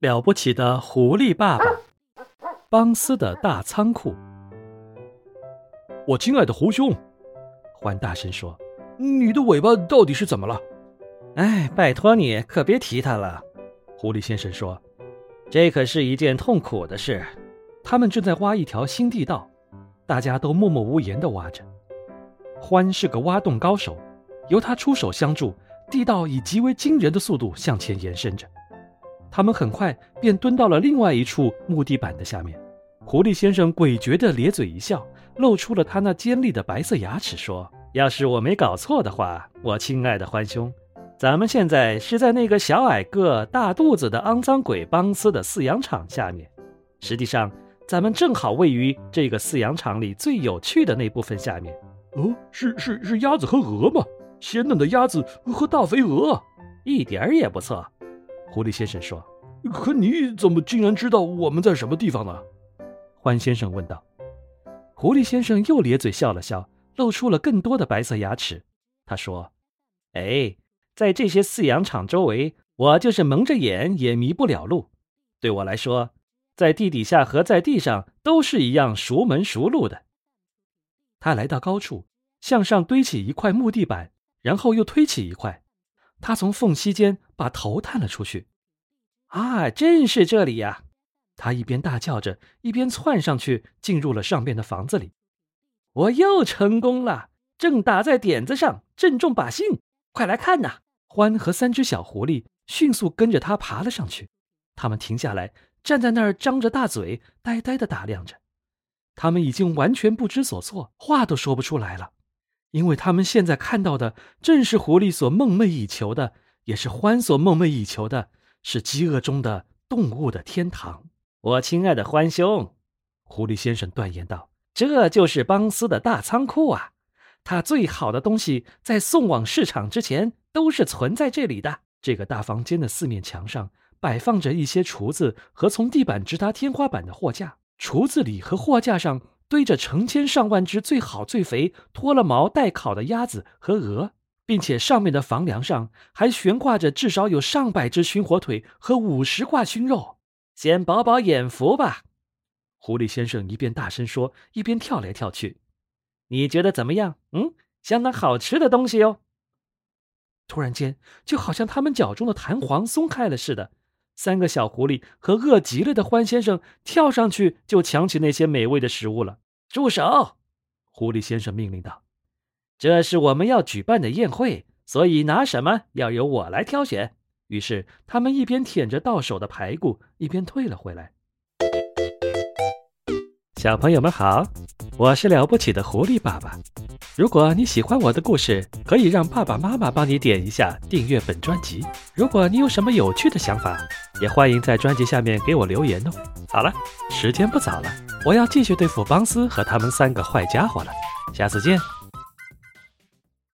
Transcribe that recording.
了不起的狐狸爸爸，邦斯的大仓库。我亲爱的狐兄，欢大声说：“你的尾巴到底是怎么了？”哎，拜托你可别提它了。狐狸先生说：“这可是一件痛苦的事。”他们正在挖一条新地道，大家都默默无言地挖着。欢是个挖洞高手，由他出手相助，地道以极为惊人的速度向前延伸着。他们很快便蹲到了另外一处木地板的下面。狐狸先生诡谲地咧嘴一笑，露出了他那尖利的白色牙齿，说：“要是我没搞错的话，我亲爱的欢兄，咱们现在是在那个小矮个、大肚子的肮脏鬼邦斯的饲养场下面。实际上，咱们正好位于这个饲养场里最有趣的那部分下面。哦，是是是鸭子和鹅吗？鲜嫩的鸭子和大肥鹅，一点儿也不错。”狐狸先生说：“可你怎么竟然知道我们在什么地方呢？”欢先生问道。狐狸先生又咧嘴笑了笑，露出了更多的白色牙齿。他说：“哎，在这些饲养场周围，我就是蒙着眼也迷不了路。对我来说，在地底下和在地上都是一样熟门熟路的。”他来到高处，向上堆起一块木地板，然后又推起一块。他从缝隙间把头探了出去，啊，正是这里呀！他一边大叫着，一边窜上去，进入了上边的房子里。我又成功了，正打在点子上，正中靶心！快来看呐！欢和三只小狐狸迅速跟着他爬了上去。他们停下来，站在那儿，张着大嘴，呆呆地打量着。他们已经完全不知所措，话都说不出来了。因为他们现在看到的正是狐狸所梦寐以求的，也是欢所梦寐以求的，是饥饿中的动物的天堂。我亲爱的欢兄，狐狸先生断言道：“这就是邦斯的大仓库啊！他最好的东西在送往市场之前都是存在这里的。这个大房间的四面墙上摆放着一些橱子和从地板直达天花板的货架，橱子里和货架上。”堆着成千上万只最好最肥、脱了毛待烤的鸭子和鹅，并且上面的房梁上还悬挂着至少有上百只熏火腿和五十挂熏肉。先饱饱眼福吧，狐狸先生一边大声说，一边跳来跳去。你觉得怎么样？嗯，相当好吃的东西哟。突然间，就好像他们脚中的弹簧松开了似的。三个小狐狸和饿极了的欢先生跳上去就抢起那些美味的食物了。住手！狐狸先生命令道：“这是我们要举办的宴会，所以拿什么要由我来挑选。”于是他们一边舔着到手的排骨，一边退了回来。小朋友们好，我是了不起的狐狸爸爸。如果你喜欢我的故事，可以让爸爸妈妈帮你点一下订阅本专辑。如果你有什么有趣的想法，也欢迎在专辑下面给我留言哦。好了，时间不早了，我要继续对付邦斯和他们三个坏家伙了。下次见。